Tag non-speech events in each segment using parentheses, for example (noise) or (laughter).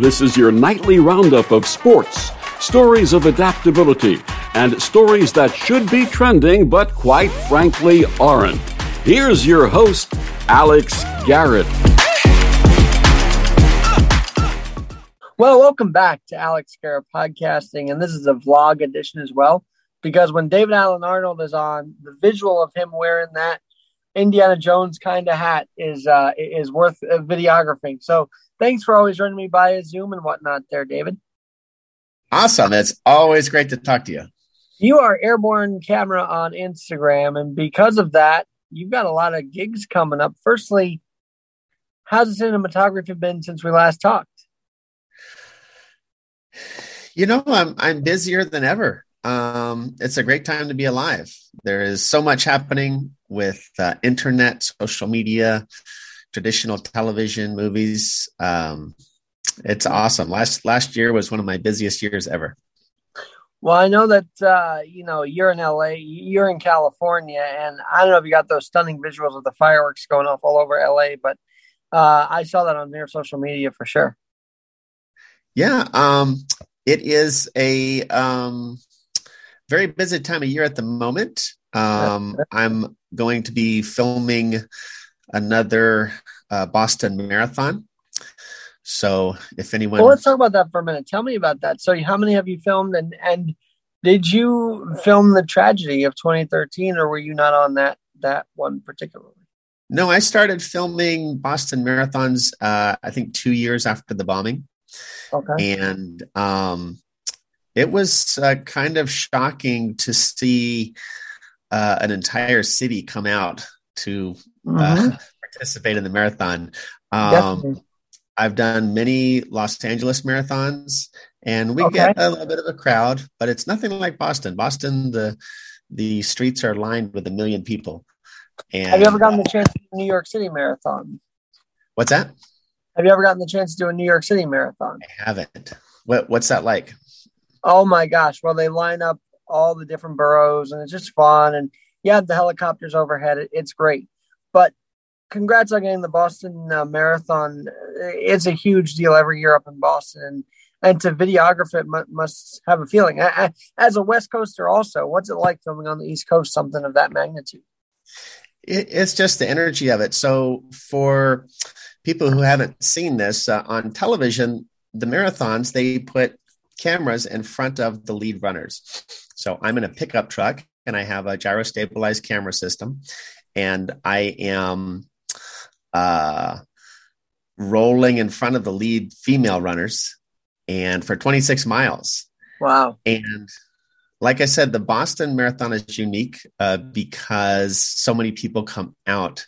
This is your nightly roundup of sports, stories of adaptability, and stories that should be trending but quite frankly aren't. Here's your host, Alex Garrett. Well, welcome back to Alex Garrett Podcasting, and this is a vlog edition as well. Because when David Alan Arnold is on, the visual of him wearing that Indiana Jones kind of hat is uh, is worth videographing. So thanks for always running me by a Zoom and whatnot, there, David. Awesome! It's always great to talk to you. You are airborne camera on Instagram, and because of that, you've got a lot of gigs coming up. Firstly, how's the cinematography been since we last talked? You know, I'm I'm busier than ever. Um, it's a great time to be alive. There is so much happening with uh, internet, social media, traditional television, movies. Um, it's awesome. Last last year was one of my busiest years ever. Well, I know that uh, you know you're in LA, you're in California, and I don't know if you got those stunning visuals of the fireworks going off all over LA, but uh, I saw that on their social media for sure. Yeah, um, it is a um, very busy time of year at the moment. Um, (laughs) I'm going to be filming another uh, Boston Marathon. So if anyone, well, let's talk about that for a minute. Tell me about that. So, how many have you filmed, and and did you film the tragedy of 2013, or were you not on that that one particularly? No, I started filming Boston marathons. Uh, I think two years after the bombing. Okay. And um, it was uh, kind of shocking to see uh, an entire city come out to uh, mm-hmm. participate in the marathon. Um, I've done many Los Angeles marathons, and we okay. get a little bit of a crowd, but it's nothing like Boston. Boston, the the streets are lined with a million people. And, Have you ever gotten the chance to do a New York City marathon? What's that? Have you ever gotten the chance to do a New York City marathon? I haven't. What What's that like? Oh my gosh! Well, they line up all the different boroughs, and it's just fun. And you have the helicopters overhead. It, it's great. But congrats on getting the Boston uh, Marathon. It's a huge deal every year up in Boston, and, and to videograph it must, must have a feeling. I, I, as a West Coaster, also, what's it like filming on the East Coast something of that magnitude? It, it's just the energy of it. So for people who haven't seen this uh, on television, the marathons they put cameras in front of the lead runners. So I'm in a pickup truck and I have a gyro stabilized camera system, and I am uh, rolling in front of the lead female runners, and for 26 miles. Wow! And like I said, the Boston Marathon is unique uh, because so many people come out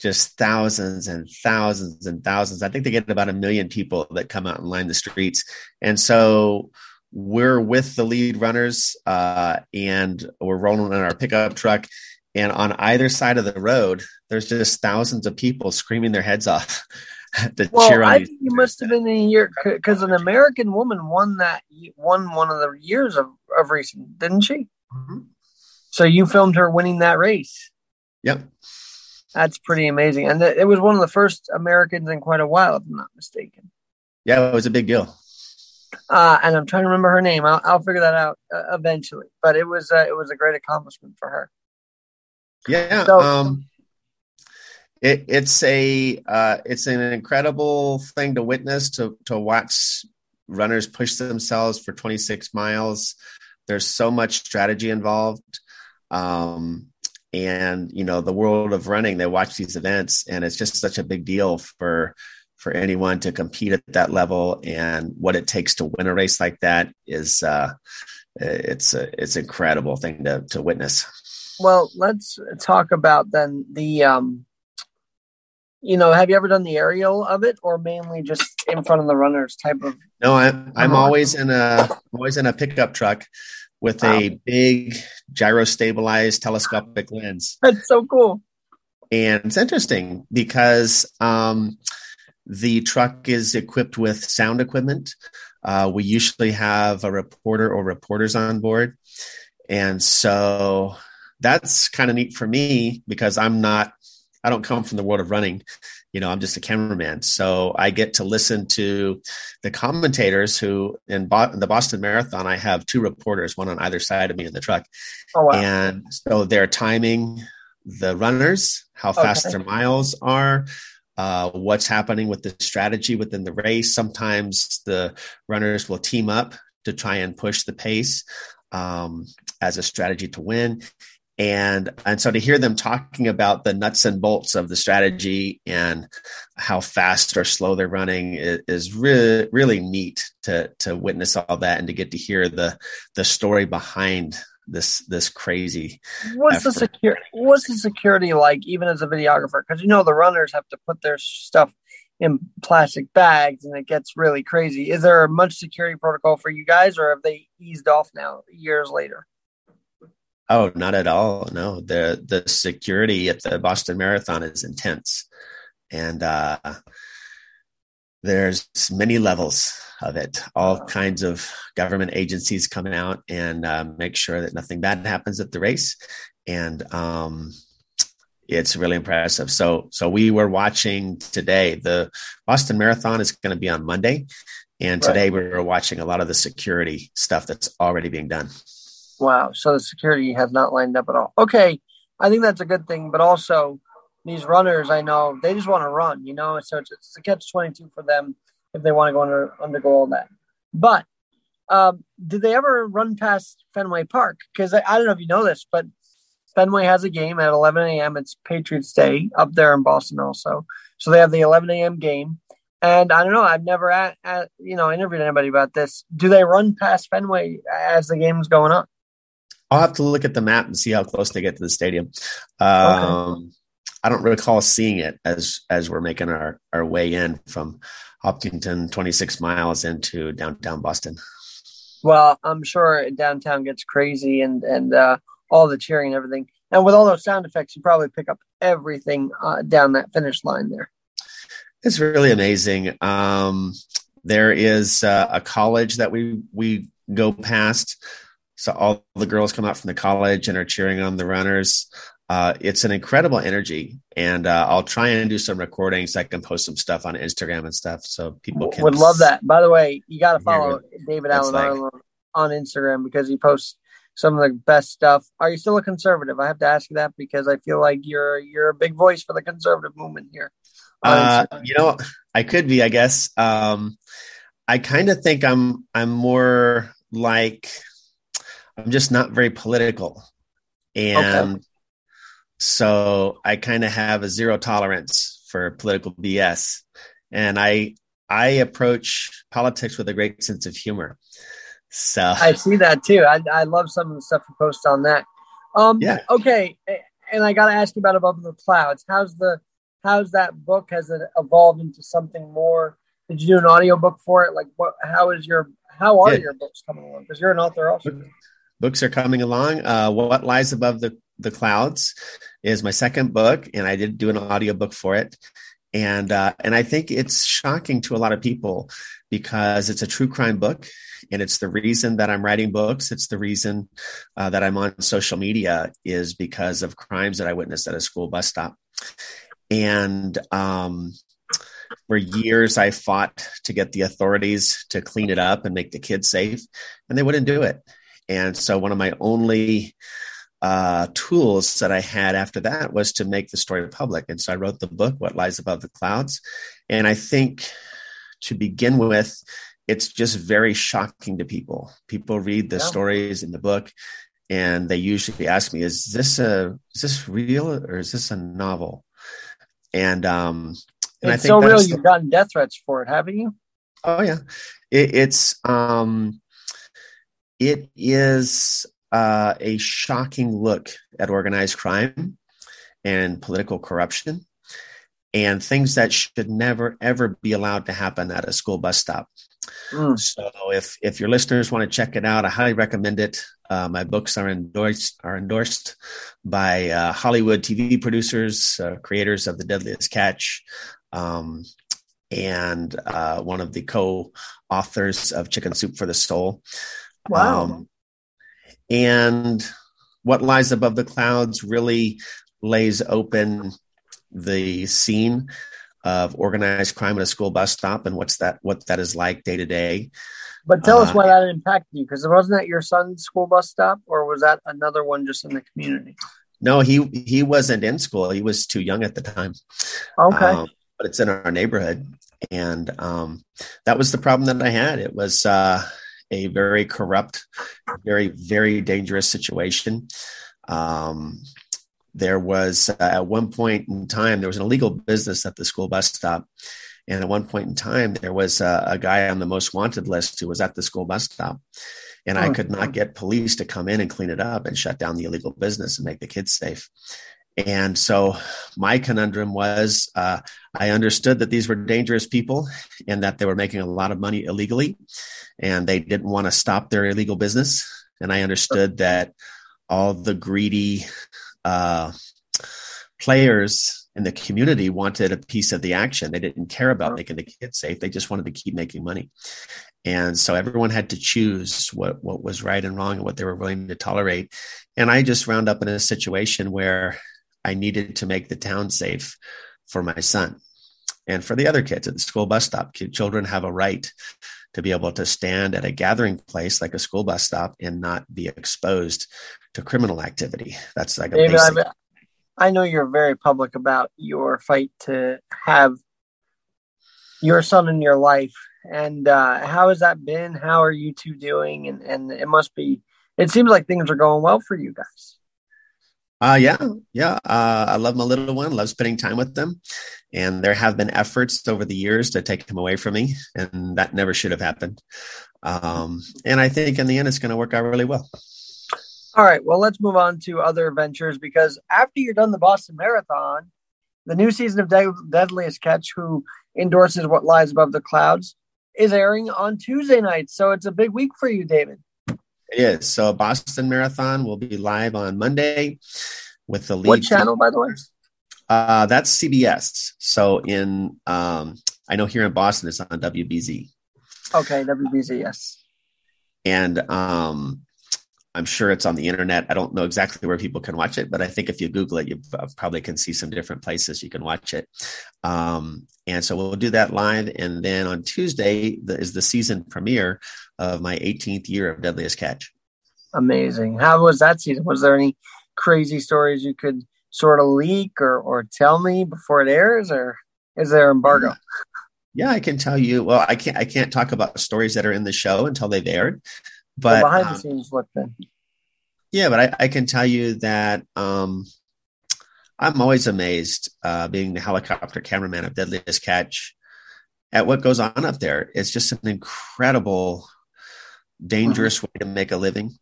just thousands and thousands and thousands. I think they get about a million people that come out and line the streets. And so we're with the lead runners uh, and we're rolling in our pickup truck. And on either side of the road, there's just thousands of people screaming their heads off (laughs) to well, cheer on. I think you must have been in a year because an American woman won that won one of the years of, of racing, didn't she? Mm-hmm. So you filmed her winning that race. Yep. That's pretty amazing. And it was one of the first Americans in quite a while, if I'm not mistaken. Yeah, it was a big deal. Uh, and I'm trying to remember her name. I'll, I'll figure that out uh, eventually. But it was uh, it was a great accomplishment for her. Yeah. So, um, it, it's a uh, it's an incredible thing to witness to to watch runners push themselves for 26 miles. There's so much strategy involved. Um, and you know the world of running they watch these events and it's just such a big deal for for anyone to compete at that level. And what it takes to win a race like that is uh it's a it's an incredible thing to to witness. Well let's talk about then the um you know have you ever done the aerial of it or mainly just in front of the runners type of no i'm i'm uh-huh. always in a always in a pickup truck with wow. a big gyro stabilized telescopic lens. That's so cool. And it's interesting because um, the truck is equipped with sound equipment. Uh, we usually have a reporter or reporters on board. And so that's kind of neat for me because I'm not, I don't come from the world of running. You know, I'm just a cameraman. So I get to listen to the commentators who in, Bo- in the Boston Marathon, I have two reporters, one on either side of me in the truck. Oh, wow. And so they're timing the runners, how fast okay. their miles are, uh, what's happening with the strategy within the race. Sometimes the runners will team up to try and push the pace um, as a strategy to win. And and so to hear them talking about the nuts and bolts of the strategy and how fast or slow they're running is, is really really neat to to witness all that and to get to hear the the story behind this this crazy. What's effort. the security? What's the security like, even as a videographer? Because you know the runners have to put their stuff in plastic bags, and it gets really crazy. Is there a much security protocol for you guys, or have they eased off now years later? Oh, not at all. No, the the security at the Boston Marathon is intense, and uh, there's many levels of it. All kinds of government agencies coming out and uh, make sure that nothing bad happens at the race, and um, it's really impressive. So, so we were watching today. The Boston Marathon is going to be on Monday, and today right. we were watching a lot of the security stuff that's already being done. Wow! So the security has not lined up at all. Okay, I think that's a good thing, but also these runners, I know they just want to run, you know, so it's, it's a catch 22 for them if they want to go under, undergo all that. But um, did they ever run past Fenway Park? Because I, I, don't know if you know this, but Fenway has a game at 11 a.m. It's Patriots Day up there in Boston also. So they have the 11 a.m. game. And I don't know, I've never, at, at, you know, interviewed anybody about this. Do they run past Fenway as the game's going on? I'll have to look at the map and see how close they get to the stadium. Um, okay. I don't recall seeing it as as we're making our our way in from Hopkinton, 26 miles into downtown Boston. Well, I'm sure downtown gets crazy and and uh, all the cheering and everything. And with all those sound effects, you probably pick up everything uh, down that finish line there. It's really amazing. Um, there is uh, a college that we we go past. So all the girls come out from the college and are cheering on the runners uh, it's an incredible energy, and uh, I'll try and do some recordings. I can post some stuff on Instagram and stuff, so people can would love that. By the way, you got to follow David Alan like. on Instagram because he posts some of the best stuff. Are you still a conservative? I have to ask you that because I feel like you're you're a big voice for the conservative movement here. Uh, you know, I could be. I guess um, I kind of think I'm I'm more like I'm just not very political, and. Okay so I kind of have a zero tolerance for political BS. And I I approach politics with a great sense of humor. So (laughs) I see that too. I, I love some of the stuff you post on that. Um, yeah. Okay, and I got to ask you about above the clouds. How's the how's that book? Has it evolved into something more? Did you do an audio book for it? Like, what? How is your how are yeah. your books coming along? Because you're an author also. Books are coming along. Uh, what lies above the the clouds is my second book, and I did do an audiobook for it. And uh, and I think it's shocking to a lot of people because it's a true crime book, and it's the reason that I'm writing books. It's the reason uh, that I'm on social media is because of crimes that I witnessed at a school bus stop. And um, for years, I fought to get the authorities to clean it up and make the kids safe, and they wouldn't do it. And so, one of my only uh, tools that I had after that was to make the story public. And so I wrote the book, What Lies Above the Clouds. And I think to begin with, it's just very shocking to people. People read the yeah. stories in the book and they usually ask me, is this a is this real or is this a novel? And um and it's I think so real you've gotten death threats for it, haven't you? Oh yeah. It, it's um it is uh, a shocking look at organized crime and political corruption and things that should never ever be allowed to happen at a school bus stop. Mm. So if if your listeners want to check it out, I highly recommend it. Uh, my books are endorsed are endorsed by uh, Hollywood TV producers, uh, creators of The Deadliest Catch, um, and uh, one of the co-authors of Chicken Soup for the Soul. Wow. Um, and what lies above the clouds really lays open the scene of organized crime at a school bus stop and what's that what that is like day to day. But tell us uh, why that impacted you, because it wasn't that your son's school bus stop, or was that another one just in the community? No, he he wasn't in school. He was too young at the time. Okay, um, but it's in our neighborhood, and um, that was the problem that I had. It was uh, a very corrupt, very very dangerous situation. Um, there was uh, at one point in time there was an illegal business at the school bus stop. And at one point in time there was a, a guy on the most wanted list who was at the school bus stop. And oh, i could not get police to come in and clean it up and shut down the illegal business and make the kids safe and so my conundrum was uh, i understood that these were dangerous people and that they were making a lot of money illegally and they didn't want to stop their illegal business and i understood that all the greedy uh, players in the community wanted a piece of the action. They didn't care about making the kids safe. They just wanted to keep making money. And so everyone had to choose what, what was right and wrong and what they were willing to tolerate. And I just wound up in a situation where I needed to make the town safe for my son and for the other kids at the school bus stop. Children have a right to be able to stand at a gathering place like a school bus stop and not be exposed to criminal activity. That's like a David, basic. I know you're very public about your fight to have your son in your life. And uh, how has that been? How are you two doing? And, and it must be, it seems like things are going well for you guys. Uh, yeah, yeah. Uh, I love my little one. Love spending time with them, and there have been efforts over the years to take him away from me, and that never should have happened. Um, and I think in the end, it's going to work out really well. All right. Well, let's move on to other ventures because after you're done the Boston Marathon, the new season of De- Deadliest Catch, who endorses what lies above the clouds, is airing on Tuesday night. So it's a big week for you, David. It is. So Boston Marathon will be live on Monday with the lead. What channel, by the way? Uh, that's CBS. So in, um, I know here in Boston, it's on WBZ. Okay, WBZ, yes. And um, I'm sure it's on the internet. I don't know exactly where people can watch it, but I think if you Google it, you probably can see some different places you can watch it. Um, and so we'll do that live. And then on Tuesday the, is the season premiere of my 18th year of Deadliest Catch. Amazing. How was that season? Was there any crazy stories you could sort of leak or, or tell me before it airs, or is there embargo? Yeah, I can tell you. Well, I can't. I can't talk about stories that are in the show until they've aired. But well, behind um, the scenes look then. Yeah, but I, I, can tell you that um, I'm always amazed, uh, being the helicopter cameraman of Deadliest Catch, at what goes on up there. It's just an incredible, dangerous way to make a living.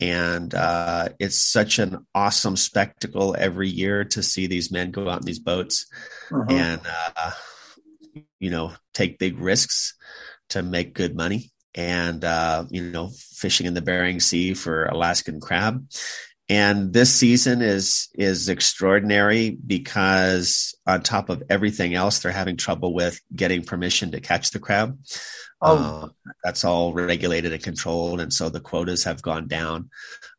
And uh, it's such an awesome spectacle every year to see these men go out in these boats mm-hmm. and, uh, you know, take big risks to make good money and uh, you know fishing in the Bering Sea for Alaskan crab. And this season is is extraordinary because on top of everything else, they're having trouble with getting permission to catch the crab. Oh. Uh, that's all regulated and controlled, and so the quotas have gone down.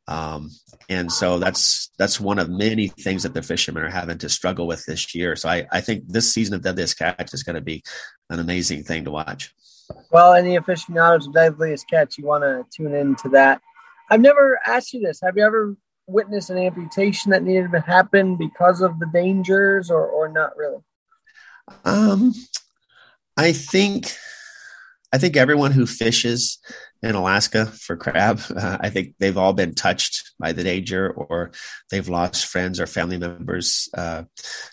Um, and so that's that's one of many things that the fishermen are having to struggle with this year. So I, I think this season of Deadliest Catch is going to be an amazing thing to watch. Well, any aficionados of Deadliest Catch, you want to tune into that. I've never asked you this. Have you ever witnessed an amputation that needed to happen because of the dangers, or or not really? Um, I think I think everyone who fishes in Alaska for crab, (laughs) uh, I think they've all been touched by the danger, or they've lost friends or family members uh,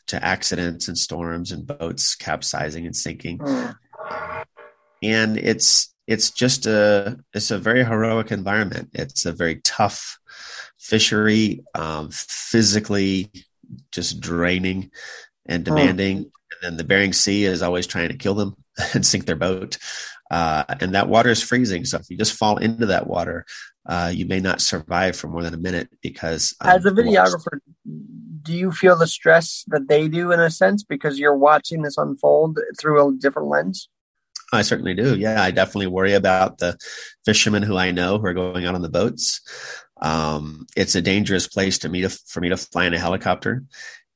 to accidents and storms and boats capsizing and sinking. Mm and it's it's just a it's a very heroic environment. It's a very tough fishery, um, physically just draining and hmm. demanding. Oh. And then the Bering Sea is always trying to kill them (laughs) and sink their boat. Uh, and that water is freezing. So if you just fall into that water, uh, you may not survive for more than a minute because. Um, As a videographer, do you feel the stress that they do in a sense because you're watching this unfold through a different lens? I certainly do. Yeah, I definitely worry about the fishermen who I know who are going out on the boats. Um, it's a dangerous place to me to for me to fly in a helicopter,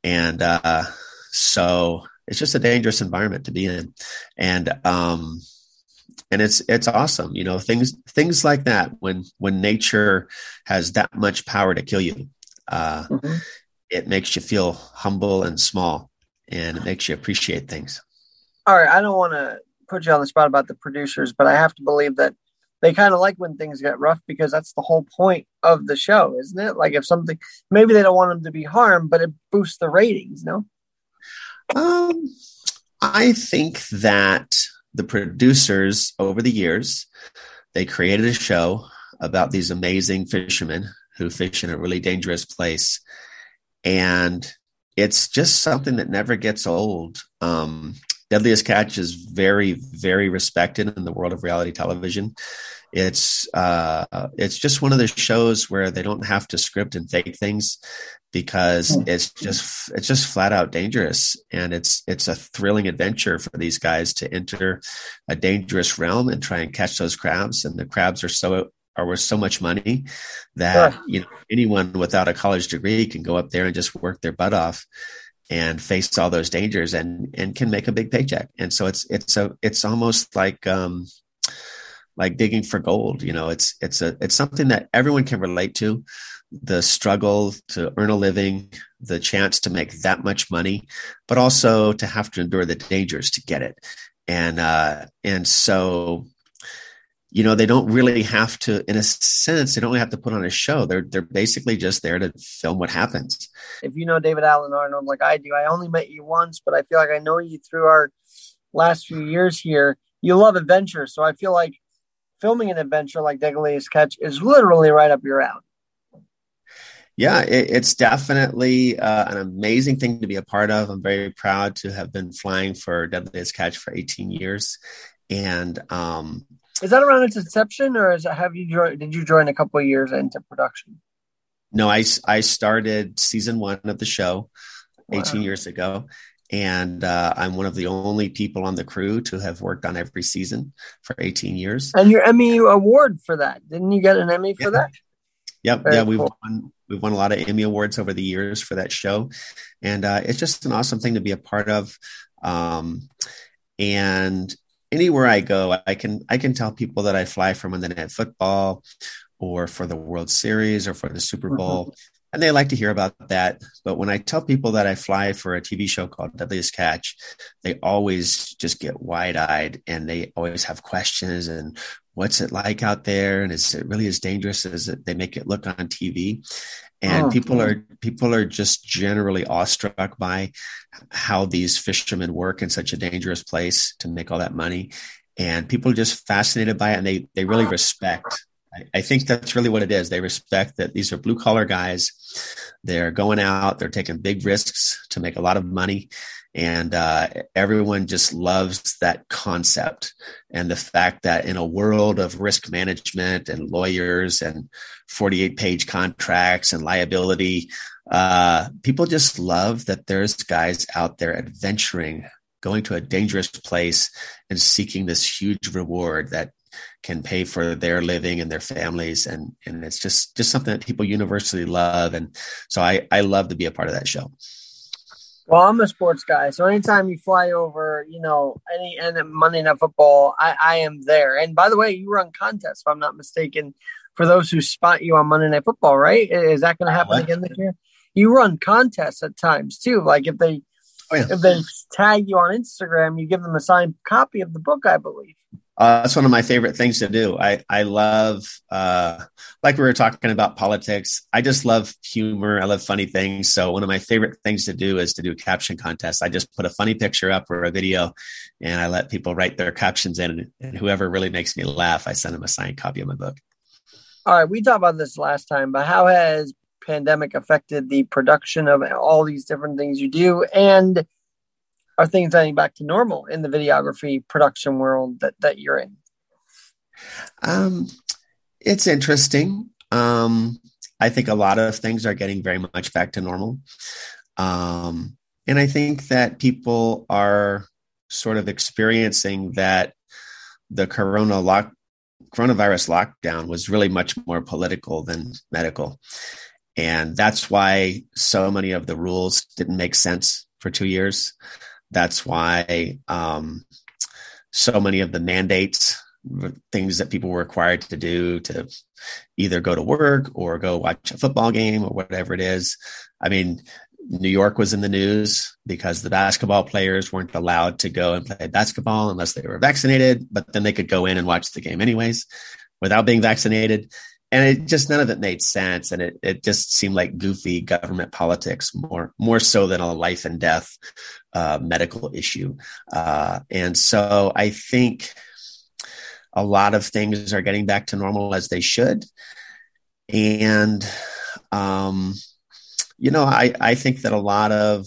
and uh, so it's just a dangerous environment to be in, and um, and it's it's awesome. You know, things things like that when when nature has that much power to kill you, uh, mm-hmm. it makes you feel humble and small, and it makes you appreciate things. All right, I don't want to put you on the spot about the producers, but I have to believe that they kind of like when things get rough because that's the whole point of the show, isn't it? Like if something, maybe they don't want them to be harmed, but it boosts the ratings. No. Um, I think that the producers over the years they created a show about these amazing fishermen who fish in a really dangerous place and it's just something that never gets old um, deadliest catch is very very respected in the world of reality television it's uh, it's just one of those shows where they don't have to script and fake things because hmm. it's just it's just flat out dangerous and it's it's a thrilling adventure for these guys to enter a dangerous realm and try and catch those crabs and the crabs are so are worth so much money that sure. you know anyone without a college degree can go up there and just work their butt off and face all those dangers and and can make a big paycheck and so it's it's a it's almost like um like digging for gold you know it's it's a it's something that everyone can relate to the struggle to earn a living, the chance to make that much money, but also to have to endure the dangers to get it. And uh, and so, you know, they don't really have to, in a sense, they don't really have to put on a show. They're they're basically just there to film what happens. If you know David Alan Arnold like I do, I only met you once, but I feel like I know you through our last few years here. You love adventure, so I feel like filming an adventure like Deadliest Catch is literally right up your alley yeah, it, it's definitely uh, an amazing thing to be a part of. I'm very proud to have been flying for Deadliest Catch for 18 years, and um, is that around its inception, or is it, have you joined? Did you join a couple of years into production? No, I I started season one of the show wow. 18 years ago, and uh, I'm one of the only people on the crew to have worked on every season for 18 years. And your Emmy award for that? Didn't you get an Emmy for yeah. that? Yep. Very yeah, we've cool. won we've won a lot of Emmy awards over the years for that show, and uh, it's just an awesome thing to be a part of. Um, and anywhere I go, I can I can tell people that I fly for Monday Night Football, or for the World Series, or for the Super Bowl. Mm-hmm. And they like to hear about that. But when I tell people that I fly for a TV show called Deadliest Catch, they always just get wide eyed and they always have questions and what's it like out there and is it really as dangerous as it, they make it look on TV and oh, people are people are just generally awestruck by how these fishermen work in such a dangerous place to make all that money. And people are just fascinated by it and they they really oh. respect I, I think that's really what it is. They respect that these are blue collar guys. They're going out they're taking big risks to make a lot of money and uh, everyone just loves that concept and the fact that in a world of risk management and lawyers and 48 page contracts and liability uh, people just love that there's guys out there adventuring going to a dangerous place and seeking this huge reward that can pay for their living and their families. And and it's just just something that people universally love. And so i i love to be a part of that show well, I'm a sports guy, so anytime you fly over, you know, any and Monday Night Football, I, I am there. And by the way, you run contests, if I'm not mistaken, for those who spot you on Monday Night Football, right? Is that going to happen again this year? You run contests at times too. Like if they oh, if they tag you on Instagram, you give them a signed copy of the book, I believe. Uh, that's one of my favorite things to do. I I love uh, like we were talking about politics. I just love humor. I love funny things. So one of my favorite things to do is to do caption contests. I just put a funny picture up or a video, and I let people write their captions in. And whoever really makes me laugh, I send them a signed copy of my book. All right, we talked about this last time, but how has pandemic affected the production of all these different things you do and are things getting back to normal in the videography production world that, that you're in? Um, it's interesting. Um, I think a lot of things are getting very much back to normal. Um, and I think that people are sort of experiencing that the corona lock, coronavirus lockdown was really much more political than medical. And that's why so many of the rules didn't make sense for two years That's why um, so many of the mandates, things that people were required to do to either go to work or go watch a football game or whatever it is. I mean, New York was in the news because the basketball players weren't allowed to go and play basketball unless they were vaccinated, but then they could go in and watch the game anyways without being vaccinated. And it just none of it made sense. And it, it just seemed like goofy government politics more, more so than a life and death uh, medical issue. Uh, and so I think a lot of things are getting back to normal as they should. And, um, you know, I, I think that a lot of,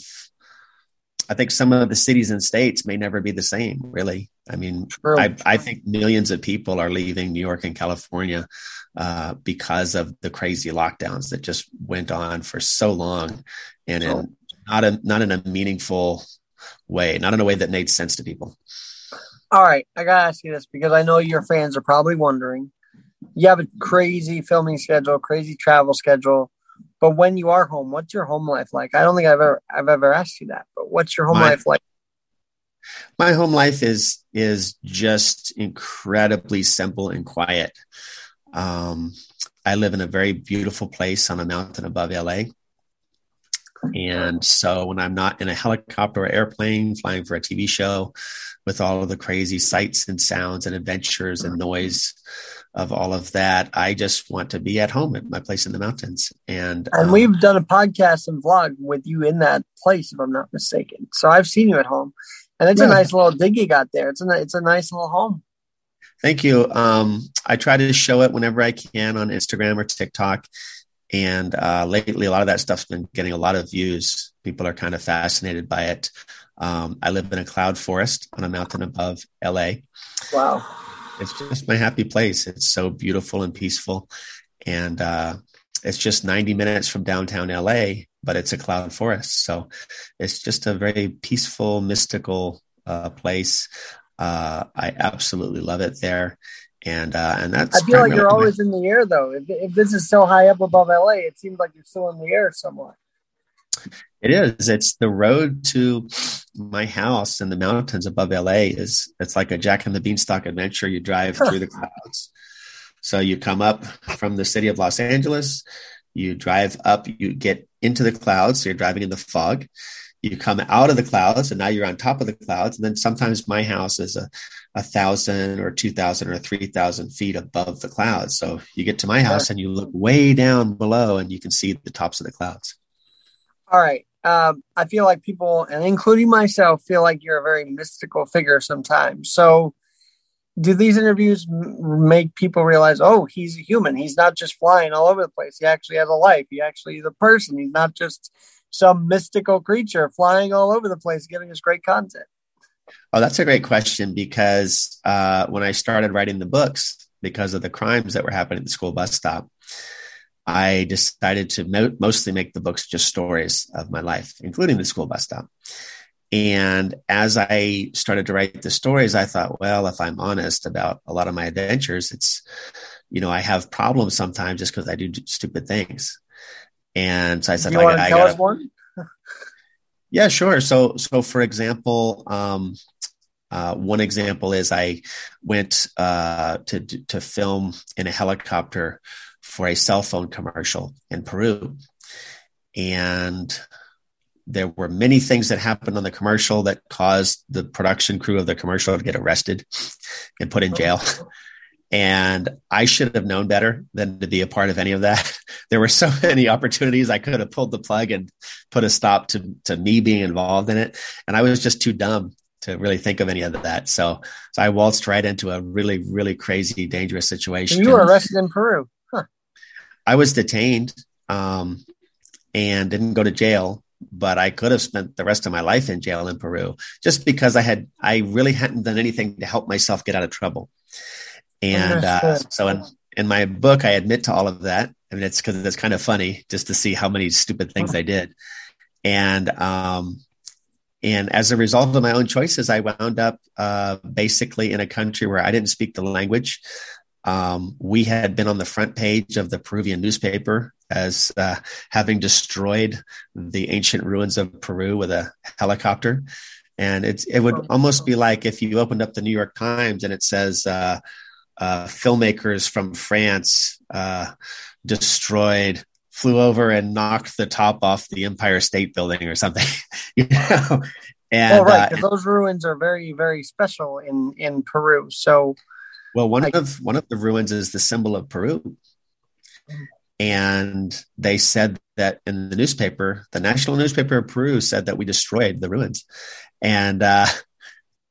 I think some of the cities and states may never be the same, really. I mean, I, I, think millions of people are leaving New York and California uh, because of the crazy lockdowns that just went on for so long, and in not a not in a meaningful way, not in a way that made sense to people. All right, I gotta ask you this because I know your fans are probably wondering. You have a crazy filming schedule, crazy travel schedule but when you are home, what's your home life like? I don't think I've ever I've ever asked you that, but what's your home my, life like? My home life is is just incredibly simple and quiet. Um, I live in a very beautiful place on a mountain above LA. And so when I'm not in a helicopter or airplane flying for a TV show with all of the crazy sights and sounds and adventures and noise, of all of that. I just want to be at home at my place in the mountains. And and um, we've done a podcast and vlog with you in that place, if I'm not mistaken. So I've seen you at home, and it's yeah. a nice little dig you got there. It's a it's a nice little home. Thank you. Um, I try to show it whenever I can on Instagram or TikTok. And uh, lately, a lot of that stuff's been getting a lot of views. People are kind of fascinated by it. Um, I live in a cloud forest on a mountain above LA. Wow it's just my happy place. It's so beautiful and peaceful. And uh, it's just 90 minutes from downtown LA, but it's a cloud forest. So it's just a very peaceful, mystical uh, place. Uh, I absolutely love it there. And uh, and that's I feel like you're always in the air though. If, if this is so high up above LA, it seems like you're still in the air somewhat. It is. It's the road to my house in the mountains above LA is it's like a Jack and the Beanstalk adventure. You drive through the clouds. So you come up from the city of Los Angeles, you drive up, you get into the clouds. So you're driving in the fog. You come out of the clouds and now you're on top of the clouds. And then sometimes my house is a, a thousand or two thousand or three thousand feet above the clouds. So you get to my house and you look way down below and you can see the tops of the clouds. All right um, I feel like people, and including myself, feel like you're a very mystical figure sometimes. So, do these interviews make people realize, oh, he's a human. He's not just flying all over the place. He actually has a life. He actually is a person. He's not just some mystical creature flying all over the place, giving us great content. Oh, that's a great question because uh, when I started writing the books, because of the crimes that were happening at the school bus stop, I decided to mo- mostly make the books just stories of my life, including the school bus stop. And as I started to write the stories, I thought, well, if I'm honest about a lot of my adventures, it's, you know, I have problems sometimes just because I do stupid things. And so I said, you I, I us one? (laughs) yeah, sure. So, so for example, um, uh, one example is I went uh, to to film in a helicopter for a cell phone commercial in Peru. And there were many things that happened on the commercial that caused the production crew of the commercial to get arrested and put in jail. (laughs) And I should have known better than to be a part of any of that. (laughs) There were so many opportunities I could have pulled the plug and put a stop to, to me being involved in it. And I was just too dumb to really think of any of that. So, so I waltzed right into a really, really crazy, dangerous situation. And you were arrested in Peru. I was detained um, and didn't go to jail, but I could have spent the rest of my life in jail in Peru just because I had I really hadn't done anything to help myself get out of trouble. And uh, so in in my book, I admit to all of that. I mean, it's because it's kind of funny just to see how many stupid things I did. And um, and as a result of my own choices, I wound up uh, basically in a country where I didn't speak the language. Um, we had been on the front page of the Peruvian newspaper as uh, having destroyed the ancient ruins of Peru with a helicopter. and it's it would almost be like if you opened up the New York Times and it says uh, uh, filmmakers from France uh, destroyed flew over and knocked the top off the Empire State Building or something, (laughs) you know. And oh, right, uh, those ruins are very, very special in in Peru. So, well, one I, of one of the ruins is the symbol of Peru, and they said that in the newspaper, the national newspaper of Peru said that we destroyed the ruins, and uh,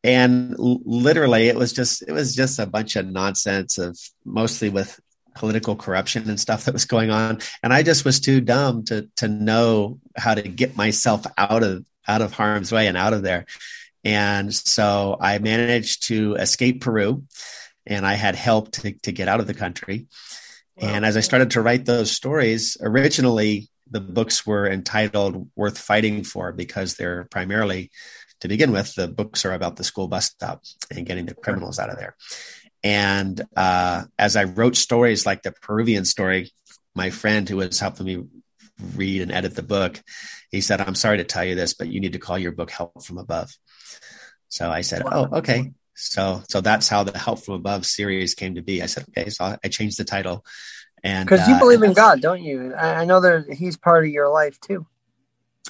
and literally it was just it was just a bunch of nonsense of mostly with political corruption and stuff that was going on and i just was too dumb to to know how to get myself out of out of harm's way and out of there. And so I managed to escape Peru and I had help to, to get out of the country. Wow. And as I started to write those stories, originally the books were entitled Worth Fighting For because they're primarily, to begin with, the books are about the school bus stop and getting the criminals out of there. And uh, as I wrote stories like the Peruvian story, my friend who was helping me read and edit the book, he said, I'm sorry to tell you this, but you need to call your book Help from Above. So I said, Oh, okay. So, so that's how the Help from Above series came to be. I said, okay. So I changed the title. And because you uh, believe in God, don't you? I know that he's part of your life too.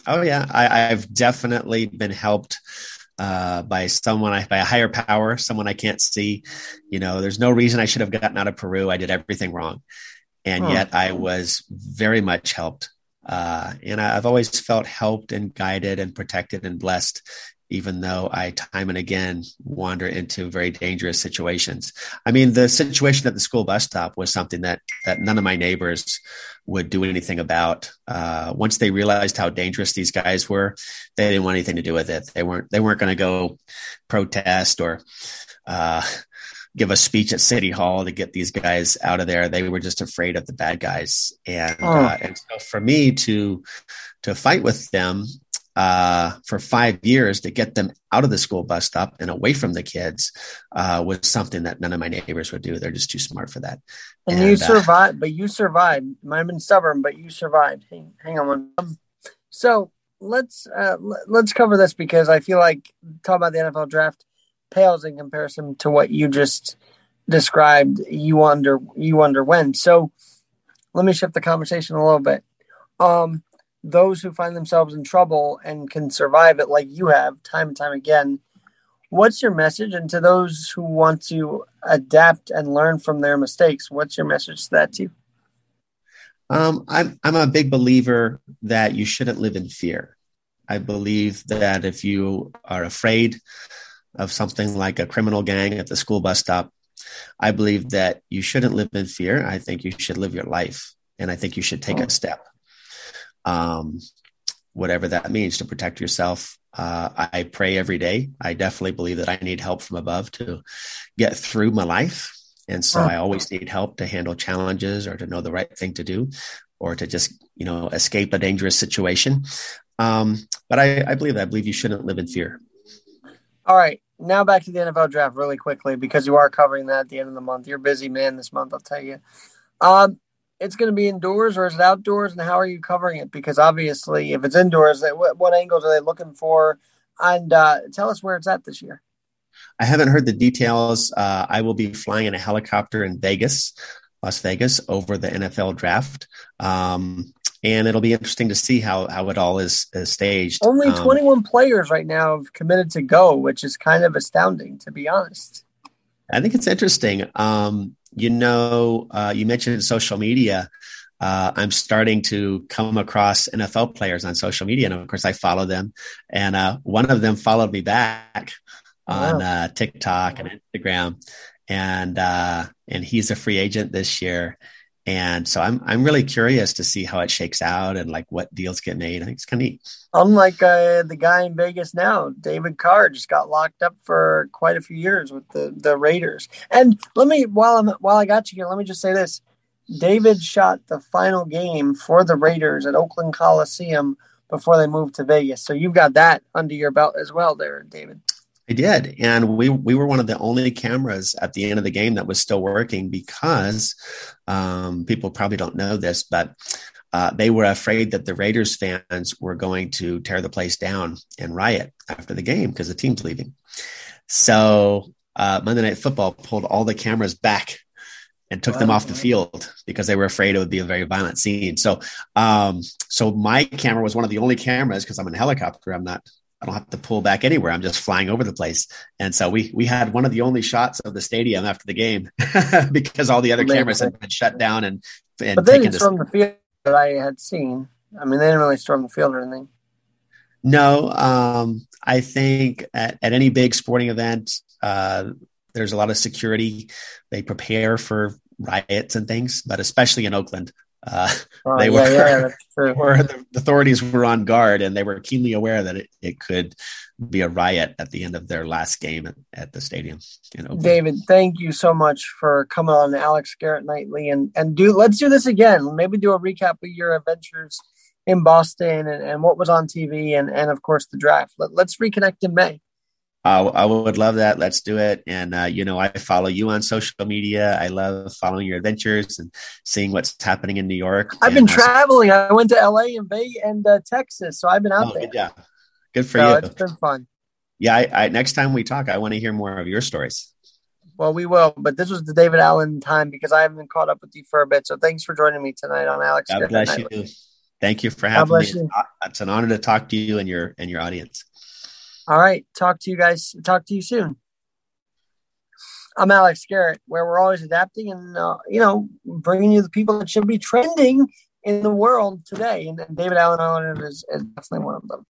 Oh yeah. I, I've definitely been helped uh, by someone I, by a higher power, someone I can't see. You know, there's no reason I should have gotten out of Peru. I did everything wrong, and yet I was very much helped uh, and I, have always felt helped and guided and protected and blessed, even though I time and again wander into very dangerous situations. I mean, the situation at the school bus stop was something that that none of my neighbors would do anything about. Uh, once they realized how dangerous these guys were, they didn't want anything to do with it. They weren't they weren't going to go protest or uh, give a speech at City Hall to get these guys out of there. They were just afraid of the bad guys, and oh. uh, and so for me to to fight with them uh, for five years to get them out of the school bus stop and away from the kids uh, was something that none of my neighbors would do. They're just too smart for that. And, and you uh, survived, but you survived. Might have been stubborn, but you survived. Hang, hang on. Um, so let's uh, let's cover this because I feel like talk about the NFL draft pales in comparison to what you just described you under you underwent. So let me shift the conversation a little bit. Um, those who find themselves in trouble and can survive it like you have time and time again, what's your message? And to those who want to adapt and learn from their mistakes, what's your message to that too? Um, I'm I'm a big believer that you shouldn't live in fear. I believe that if you are afraid of something like a criminal gang at the school bus stop. I believe that you shouldn't live in fear. I think you should live your life, and I think you should take oh. a step, um, whatever that means, to protect yourself. Uh, I pray every day. I definitely believe that I need help from above to get through my life, and so. I always need help to handle challenges or to know the right thing to do, or to just you know escape a dangerous situation. Um, but I, I believe that. I believe you shouldn't live in fear. All right. Now back to the NFL draft really quickly because you are covering that at the end of the month. You're busy, man, this month, I'll tell you. Um, it's going to be indoors or is it outdoors? And how are you covering it? Because obviously, if it's indoors, what, what angles are they looking for? And uh, tell us where it's at this year. I haven't heard the details. Uh, I will be flying in a helicopter in Vegas, Las Vegas, over the NFL draft. Um, and it'll be interesting to see how how it all is, is staged. Only um, 21 players right now have committed to go, which is kind of astounding, to be honest. I think it's interesting. Um, you know, uh, you mentioned social media. Uh, I'm starting to come across NFL players on social media, and of course, I follow them. And uh, one of them followed me back on wow. Uh, TikTok and Instagram, and uh, and he's a free agent this year and so I'm I'm really curious to see how it shakes out and like what deals get made. I think it's kind of neat. Unlike uh, the guy in Vegas now, David Carr just got locked up for quite a few years with the the Raiders. And let me while I'm while I got you here, let me just say this: David shot the final game for the Raiders at Oakland Coliseum before they moved to Vegas. So you've got that under your belt as well, there, David. I did, and we we were one of the only cameras at the end of the game that was still working because um, people probably don't know this, but uh, they were afraid that the Raiders fans were going to tear the place down and riot after the game because the team's leaving. So uh, Monday Night Football pulled all the cameras back and took wow. them off the field because they were afraid it would be a very violent scene. So, um, so my camera was one of the only cameras because I'm in a helicopter. I'm not, I don't have to pull back anywhere. I'm just flying over the place. And so we, we had one of the only shots of the stadium after the game (laughs) because all the other cameras had been shut down and, and but they didn't storm the field that I had seen. I mean, they didn't really storm the field or anything. No, um, I think at, at any big sporting event, uh, there's a lot of security. They prepare for riots and things, but especially in Oakland, uh, oh, they were, yeah, (laughs) yeah, where the authorities were on guard and they were keenly aware that it, it could be a riot at the end of their last game at, at the stadium. David, thank you so much for coming on Alex Garrett Nightly and, and do, let's do this again. Maybe do a recap of your adventures in Boston and, and what was on TV and, and of course the draft. Let, let's reconnect in May. I, I would love that. Let's do it. And, uh, you know, I follow you on social media. I love following your adventures and seeing what's happening in New York. I've been traveling. I went to LA and Bay and uh, Texas. So I've been out oh, there. Yeah. Good for so you. It's been fun. Yeah. I, I, next time we talk, I want to hear more of your stories. Well, we will. But this was the David Alan time because I haven't been caught up with you for a bit. So thanks for joining me tonight on Alex. God bless you. Thank you for having me. You. It's an honor to talk to you and your and your audience. All right. Talk to you guys. Talk to you soon. I'm Alex Garrett, where we're always adapting and, uh, you know, bringing you the people that should be trending in the world today. And, David Alan Arnold is, is definitely one of them.